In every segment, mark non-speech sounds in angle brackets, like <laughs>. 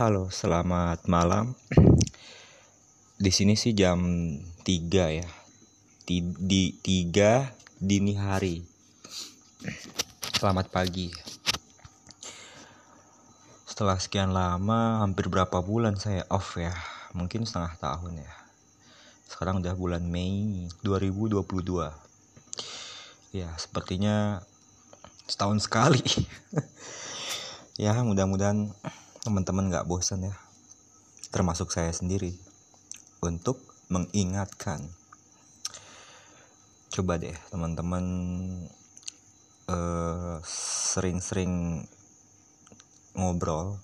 Halo, selamat malam. Di sini sih jam 3 ya. Di, di 3 dini hari. Selamat pagi. Setelah sekian lama, hampir berapa bulan saya off ya. Mungkin setengah tahun ya. Sekarang udah bulan Mei 2022. Ya, sepertinya setahun sekali. <laughs> ya, mudah-mudahan teman-teman gak bosan ya? Termasuk saya sendiri. Untuk mengingatkan. Coba deh teman-teman uh, sering-sering ngobrol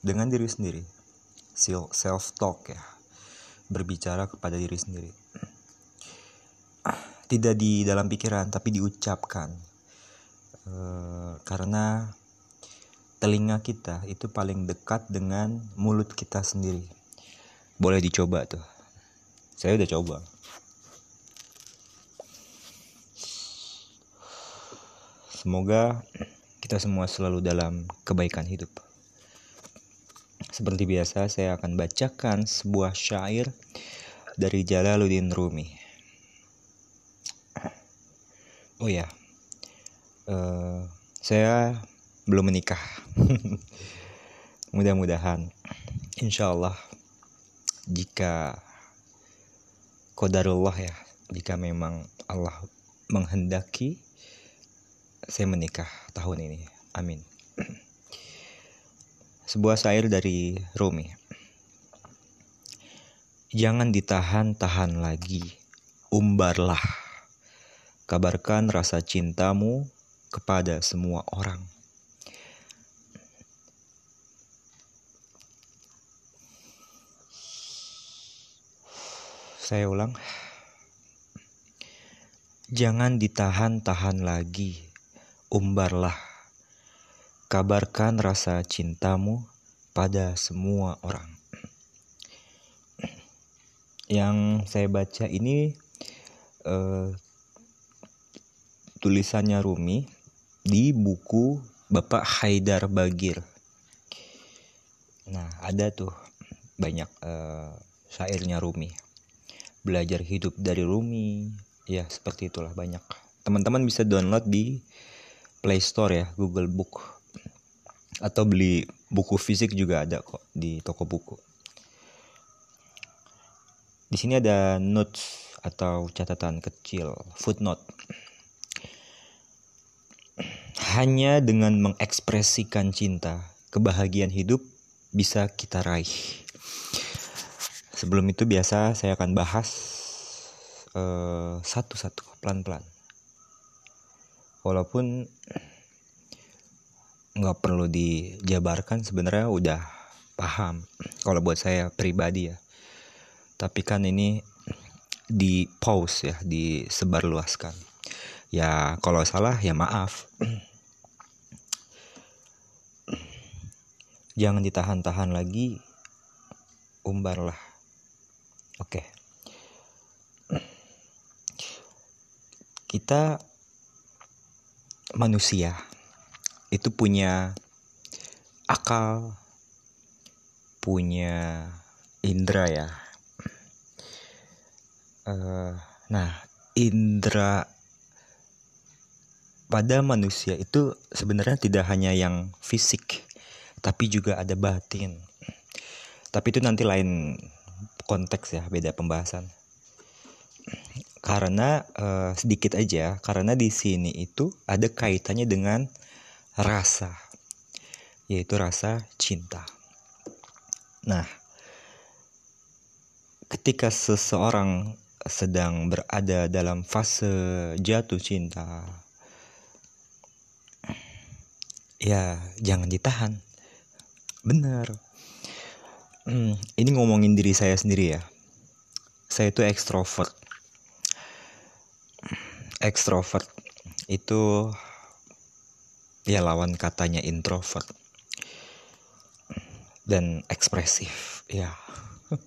dengan diri sendiri. Self talk ya. Berbicara kepada diri sendiri. Tidak di dalam pikiran tapi diucapkan. Uh, karena telinga kita itu paling dekat dengan mulut kita sendiri. Boleh dicoba tuh. Saya udah coba. Semoga kita semua selalu dalam kebaikan hidup. Seperti biasa, saya akan bacakan sebuah syair dari Jalaluddin Rumi. Oh ya, uh, saya belum menikah. <laughs> Mudah-mudahan. Insya Allah jika kodarullah ya jika memang Allah menghendaki saya menikah tahun ini. Amin. <clears throat> Sebuah syair dari Rumi. Jangan ditahan-tahan lagi. Umbarlah. Kabarkan rasa cintamu kepada semua orang Saya ulang. Jangan ditahan-tahan lagi. Umbarlah. Kabarkan rasa cintamu pada semua orang. Yang saya baca ini uh, tulisannya Rumi di buku Bapak Haidar Bagir. Nah, ada tuh banyak uh, syairnya Rumi belajar hidup dari Rumi. Ya seperti itulah banyak. Teman-teman bisa download di Play Store ya Google Book. Atau beli buku fisik juga ada kok di toko buku. Di sini ada notes atau catatan kecil footnote. Hanya dengan mengekspresikan cinta kebahagiaan hidup bisa kita raih sebelum itu biasa saya akan bahas uh, satu-satu pelan-pelan. Walaupun nggak perlu dijabarkan sebenarnya udah paham kalau buat saya pribadi ya. Tapi kan ini di pause ya disebarluaskan. Ya kalau salah ya maaf. Jangan ditahan-tahan lagi umbarlah Oke. Kita manusia itu punya akal, punya indera ya. Uh, nah, indera pada manusia itu sebenarnya tidak hanya yang fisik, tapi juga ada batin. Tapi itu nanti lain konteks ya beda pembahasan. Karena uh, sedikit aja karena di sini itu ada kaitannya dengan rasa yaitu rasa cinta. Nah ketika seseorang sedang berada dalam fase jatuh cinta ya jangan ditahan. Benar Hmm, ini ngomongin diri saya sendiri ya. Saya itu ekstrovert. Ekstrovert itu ya lawan katanya introvert. Dan ekspresif, ya. <laughs>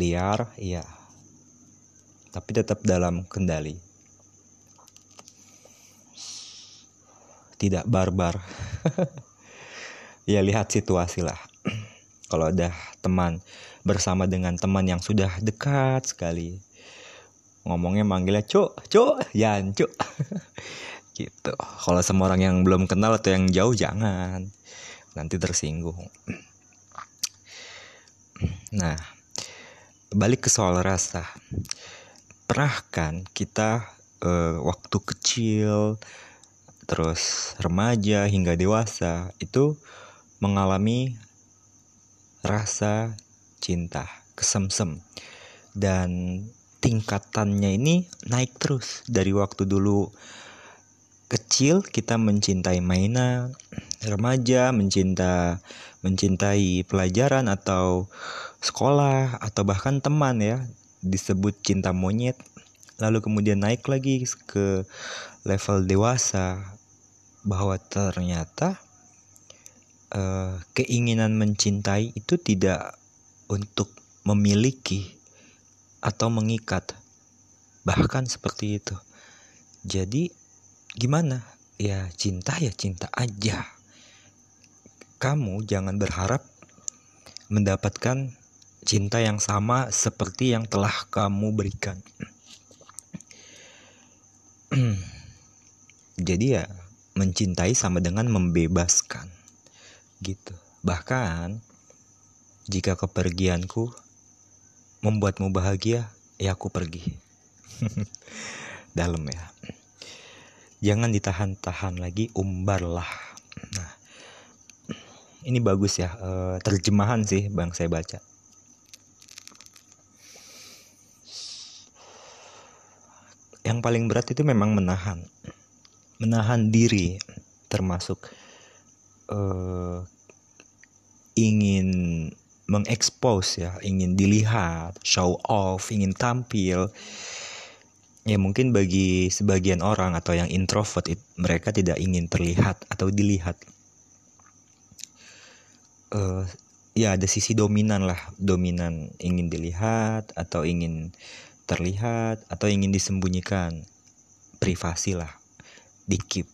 Liar, ya. Tapi tetap dalam kendali. Tidak barbar. <laughs> ya lihat situasi lah kalau ada teman bersama dengan teman yang sudah dekat sekali. Ngomongnya manggilnya cuk cuk yan cuk. <laughs> Gitu. Kalau sama orang yang belum kenal atau yang jauh jangan. Nanti tersinggung. <clears throat> Nah balik ke soal rasa. Pernah kan kita uh, waktu kecil terus remaja hingga dewasa itu mengalami rasa cinta kesemsem. Dan tingkatannya ini naik terus. Dari waktu dulu kecil kita mencintai mainan, remaja mencinta mencintai pelajaran atau sekolah atau bahkan teman ya. Disebut cinta monyet. Lalu kemudian naik lagi ke level dewasa bahwa ternyata uh, keinginan mencintai itu tidak untuk memiliki atau mengikat. Bahkan seperti itu. Jadi gimana? Ya cinta ya cinta aja. Kamu jangan berharap mendapatkan cinta yang sama seperti yang telah kamu berikan. <clears throat> Jadi ya mencintai sama dengan membebaskan gitu. Bahkan jika kepergianku membuatmu bahagia ya aku pergi. <laughs> Dalam ya. Jangan ditahan-tahan lagi umbarlah. Nah ini bagus ya e, terjemahan sih bang saya baca. Yang paling berat itu memang menahan. Menahan diri termasuk e, ingin mengekspos ya ingin dilihat show off ingin tampil ya mungkin bagi sebagian orang atau yang introvert it, mereka tidak ingin terlihat atau dilihat. Uh, ya ada sisi dominan lah dominan ingin dilihat atau ingin terlihat atau ingin disembunyikan privasi lah dikip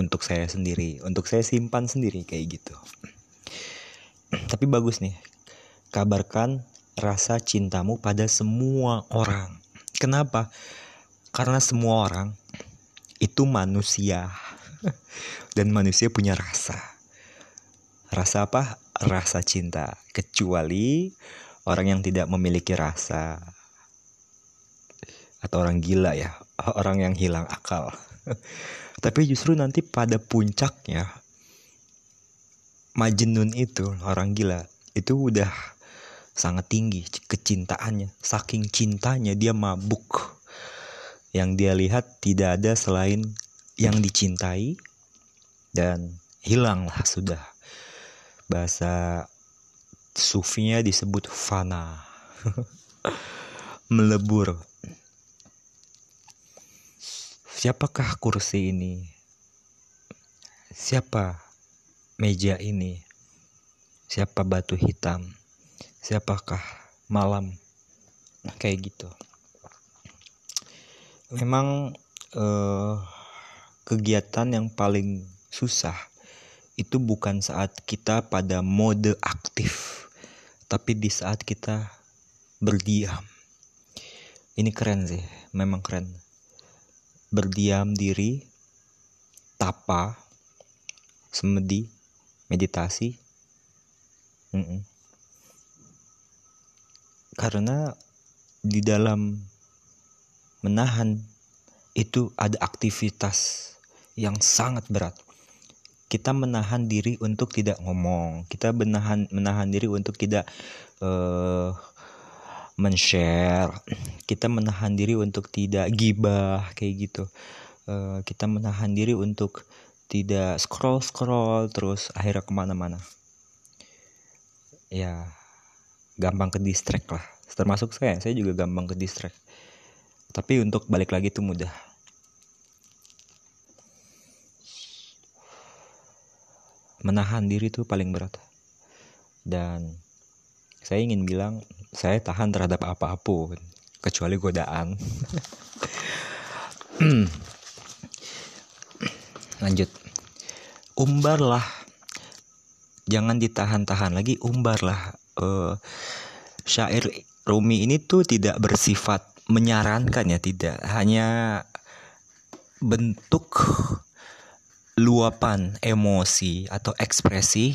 untuk saya sendiri untuk saya simpan sendiri kayak gitu tapi bagus nih kabarkan rasa cintamu pada semua orang kenapa karena semua orang itu manusia <laughs> dan manusia punya rasa. Rasa apa? Rasa cinta. Kecuali orang yang tidak memiliki rasa atau orang gila ya, orang yang hilang akal. <laughs> Tapi justru nanti pada puncaknya Majnun itu orang gila itu udah sangat tinggi kecintaannya. Saking cintanya dia mabuk. Yang dia lihat tidak ada selain yang dicintai dan hilanglah sudah. Bahasa sufinya disebut fana. <laughs> Melebur siapakah kursi ini? Siapa meja ini? Siapa batu hitam? Siapakah malam? Kayak gitu. Memang uh, kegiatan yang paling susah itu bukan saat kita pada mode aktif, tapi di saat kita berdiam. Ini keren sih, memang keren. Berdiam diri, tapa, semedi, meditasi. Mm -mm. Karena di dalam menahan itu ada aktivitas yang sangat berat. Kita menahan diri untuk tidak ngomong, kita menahan menahan diri untuk tidak uh, men-share, kita menahan diri untuk tidak gibah kayak gitu. Uh, kita menahan diri untuk tidak scroll scroll terus akhirnya ke mana-mana. Ya gampang ke distract lah. Termasuk saya, saya juga gampang ke distract tapi untuk balik lagi itu mudah menahan diri itu paling berat dan saya ingin bilang saya tahan terhadap apa pun kecuali godaan. <clears throat> Lanjut. Umbarlah. Jangan ditahan-tahan lagi umbarlah. Uh, syair Rumi ini tuh tidak bersifat menyarankan ya tidak. Hanya bentuk luapan emosi atau ekspresi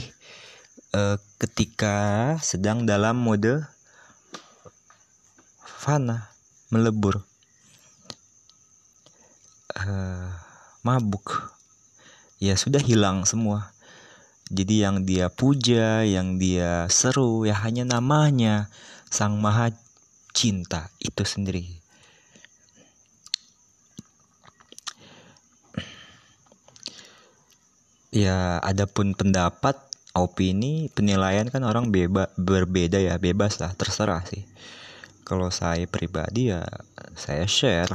uh, ketika sedang dalam mode fana melebur. Uh, mabuk. Ya sudah hilang semua. Jadi yang dia puja yang dia seru ya hanya namanya sang maha cinta itu sendiri. Ya adapun pendapat opini penilaian kan orang beba berbeda ya bebas lah terserah sih. Kalau saya pribadi ya saya share.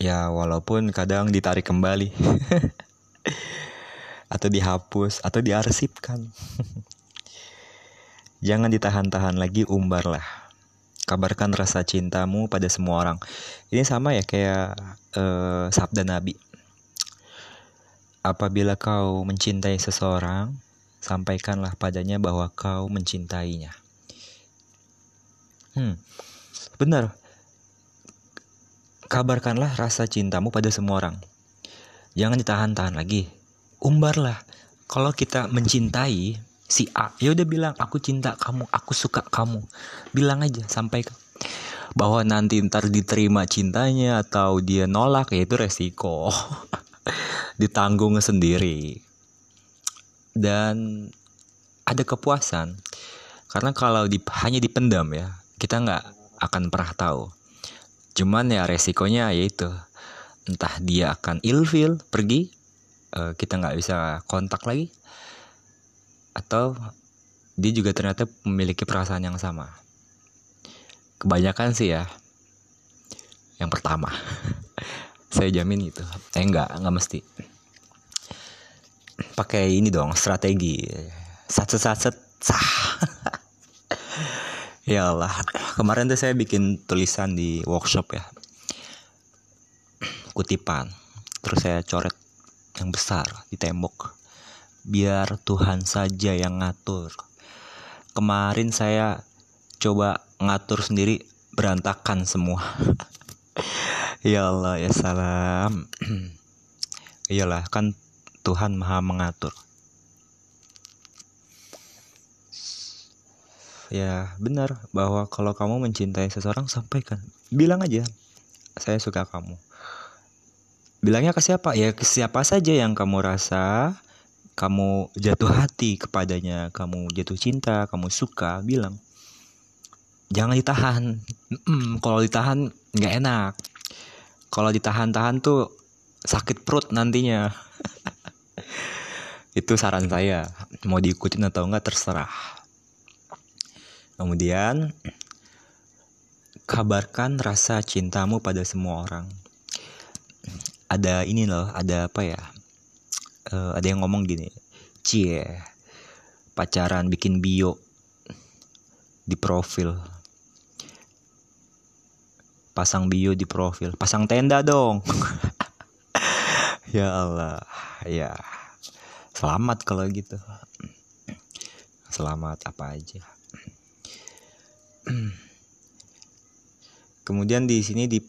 Ya walaupun kadang ditarik kembali. <laughs> Atau dihapus atau diarsipkan. <laughs> Jangan ditahan-tahan lagi umbarlah kabarkan rasa cintamu pada semua orang. Ini sama ya kayak uh, sabda nabi apabila kau mencintai seseorang sampaikanlah padanya bahwa kau mencintainya Hmm, benar. Kabarkanlah rasa cintamu pada semua orang. Jangan ditahan-tahan lagi. Umbarlah. Kalau kita mencintai si A, ya udah bilang aku cinta kamu, aku suka kamu. Bilang aja sampai bahwa nanti ntar diterima cintanya atau dia nolak ya itu resiko. <laughs> Ditanggung sendiri. Dan ada kepuasan. Karena kalau di, hanya dipendam ya, kita nggak akan pernah tahu. Cuman ya resikonya yaitu entah dia akan ilfil pergi, uh, kita nggak bisa kontak lagi, atau dia juga ternyata memiliki perasaan yang sama. Kebanyakan sih ya, yang pertama, <laughs> saya jamin itu. Eh nggak nggak mesti. Pakai ini dong strategi, satu satu sah. <laughs> Ya Allah, kemarin tuh saya bikin tulisan di workshop ya. Kutipan. Terus saya coret yang besar di tembok. Biar Tuhan saja yang ngatur. Kemarin saya coba ngatur sendiri berantakan semua. <laughs> ya Allah ya salam. <clears throat> Iyalah kan Tuhan maha mengatur. ya benar bahwa kalau kamu mencintai seseorang sampaikan. Bilang aja saya suka kamu. Bilangnya ke siapa? Ya ke siapa saja yang kamu rasa kamu jatuh hati kepadanya kamu jatuh cinta kamu suka bilang. Jangan ditahan. Kalau ditahan nggak enak kalau ditahan-tahan tuh sakit perut nantinya. <laughs> Itu saran saya. Mau diikutin atau enggak terserah. Kemudian kabarkan rasa cintamu pada semua orang. Ada ini loh, ada apa ya? Uh, ada yang ngomong gini, cie, pacaran bikin bio di profil, pasang bio di profil, pasang tenda dong. <laughs> ya Allah, ya selamat kalau gitu. Selamat apa aja. <clears throat> Kemudian di sini di,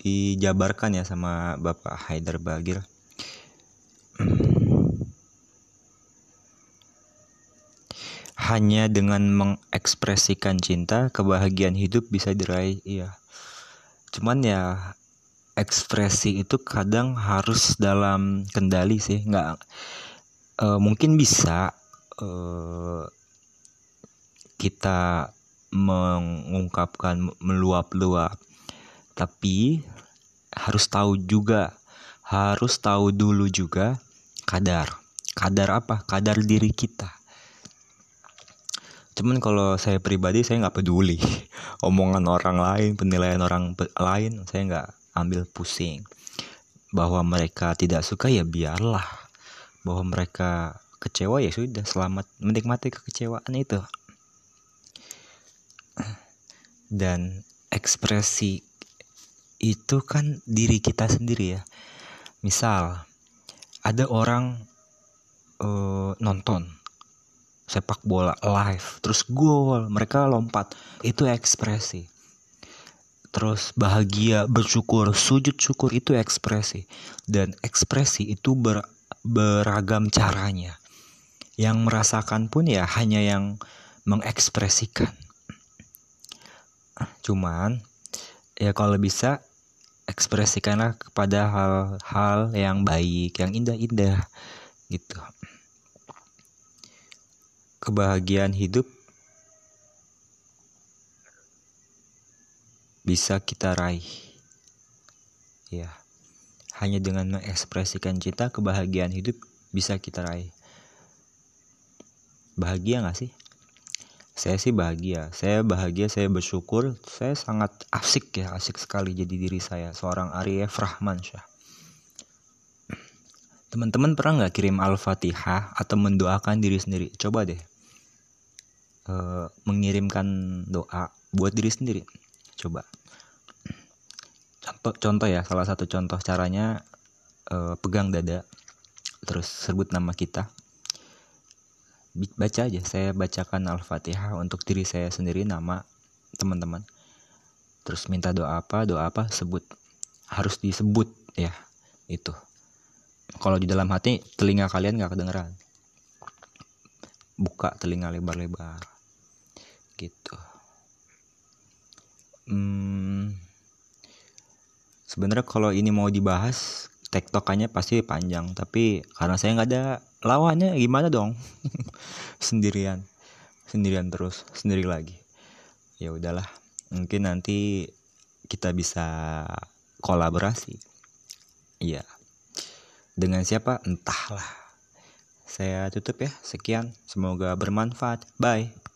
dijabarkan ya sama Bapak Haidar Bagir. <clears throat> Hanya dengan mengekspresikan cinta, kebahagiaan hidup bisa diraih. Iya. Cuman ya ekspresi itu kadang harus dalam kendali sih, nggak e, mungkin bisa e, kita mengungkapkan meluap-luap. Tapi harus tahu juga harus tahu dulu juga kadar. Kadar apa? Kadar diri kita cuman kalau saya pribadi saya nggak peduli <laughs> omongan orang lain penilaian orang lain saya nggak ambil pusing. Bahwa mereka tidak suka ya biarlah. Bahwa mereka kecewa ya sudah selamat menikmati kekecewaan itu. <clears throat> Dan ekspresi itu kan diri kita sendiri ya. Misal ada orang uh, nonton sepak bola live terus gol mereka lompat. Itu ekspresi. Terus bahagia bersyukur sujud syukur itu ekspresi. Dan ekspresi itu ber, beragam caranya. Yang merasakan pun ya hanya yang mengekspresikan. Cuman ya kalau bisa ekspresikanlah kepada hal-hal yang baik yang indah-indah gitu kebahagiaan hidup bisa kita raih. Ya, hanya dengan mengekspresikan cinta, kebahagiaan hidup bisa kita raih. Bahagia gak sih? Saya sih bahagia. Saya bahagia, saya bersyukur. Saya sangat asik ya, asik sekali jadi diri saya. Seorang Arif Rahman Syah. Teman-teman pernah nggak kirim Al-Fatihah atau mendoakan diri sendiri? Coba deh uh, mengirimkan doa buat diri sendiri. Coba. Contoh contoh ya salah satu contoh caranya uh, pegang dada terus sebut nama kita. Baca aja. Saya bacakan al-fatihah untuk diri saya sendiri nama teman-teman. Terus minta doa apa doa apa sebut. Harus disebut ya itu. Kalau di dalam hati telinga kalian nggak kedengeran. Buka telinga lebar-lebar gitu. Hmm, sebenarnya kalau ini mau dibahas tektokannya pasti panjang tapi karena saya nggak ada lawannya gimana dong? <laughs> Sendirian sendirian terus sendiri lagi. Ya udahlah mungkin nanti kita bisa kolaborasi. Iya dengan siapa? Entahlah. Saya tutup ya sekian. Semoga bermanfaat. Bye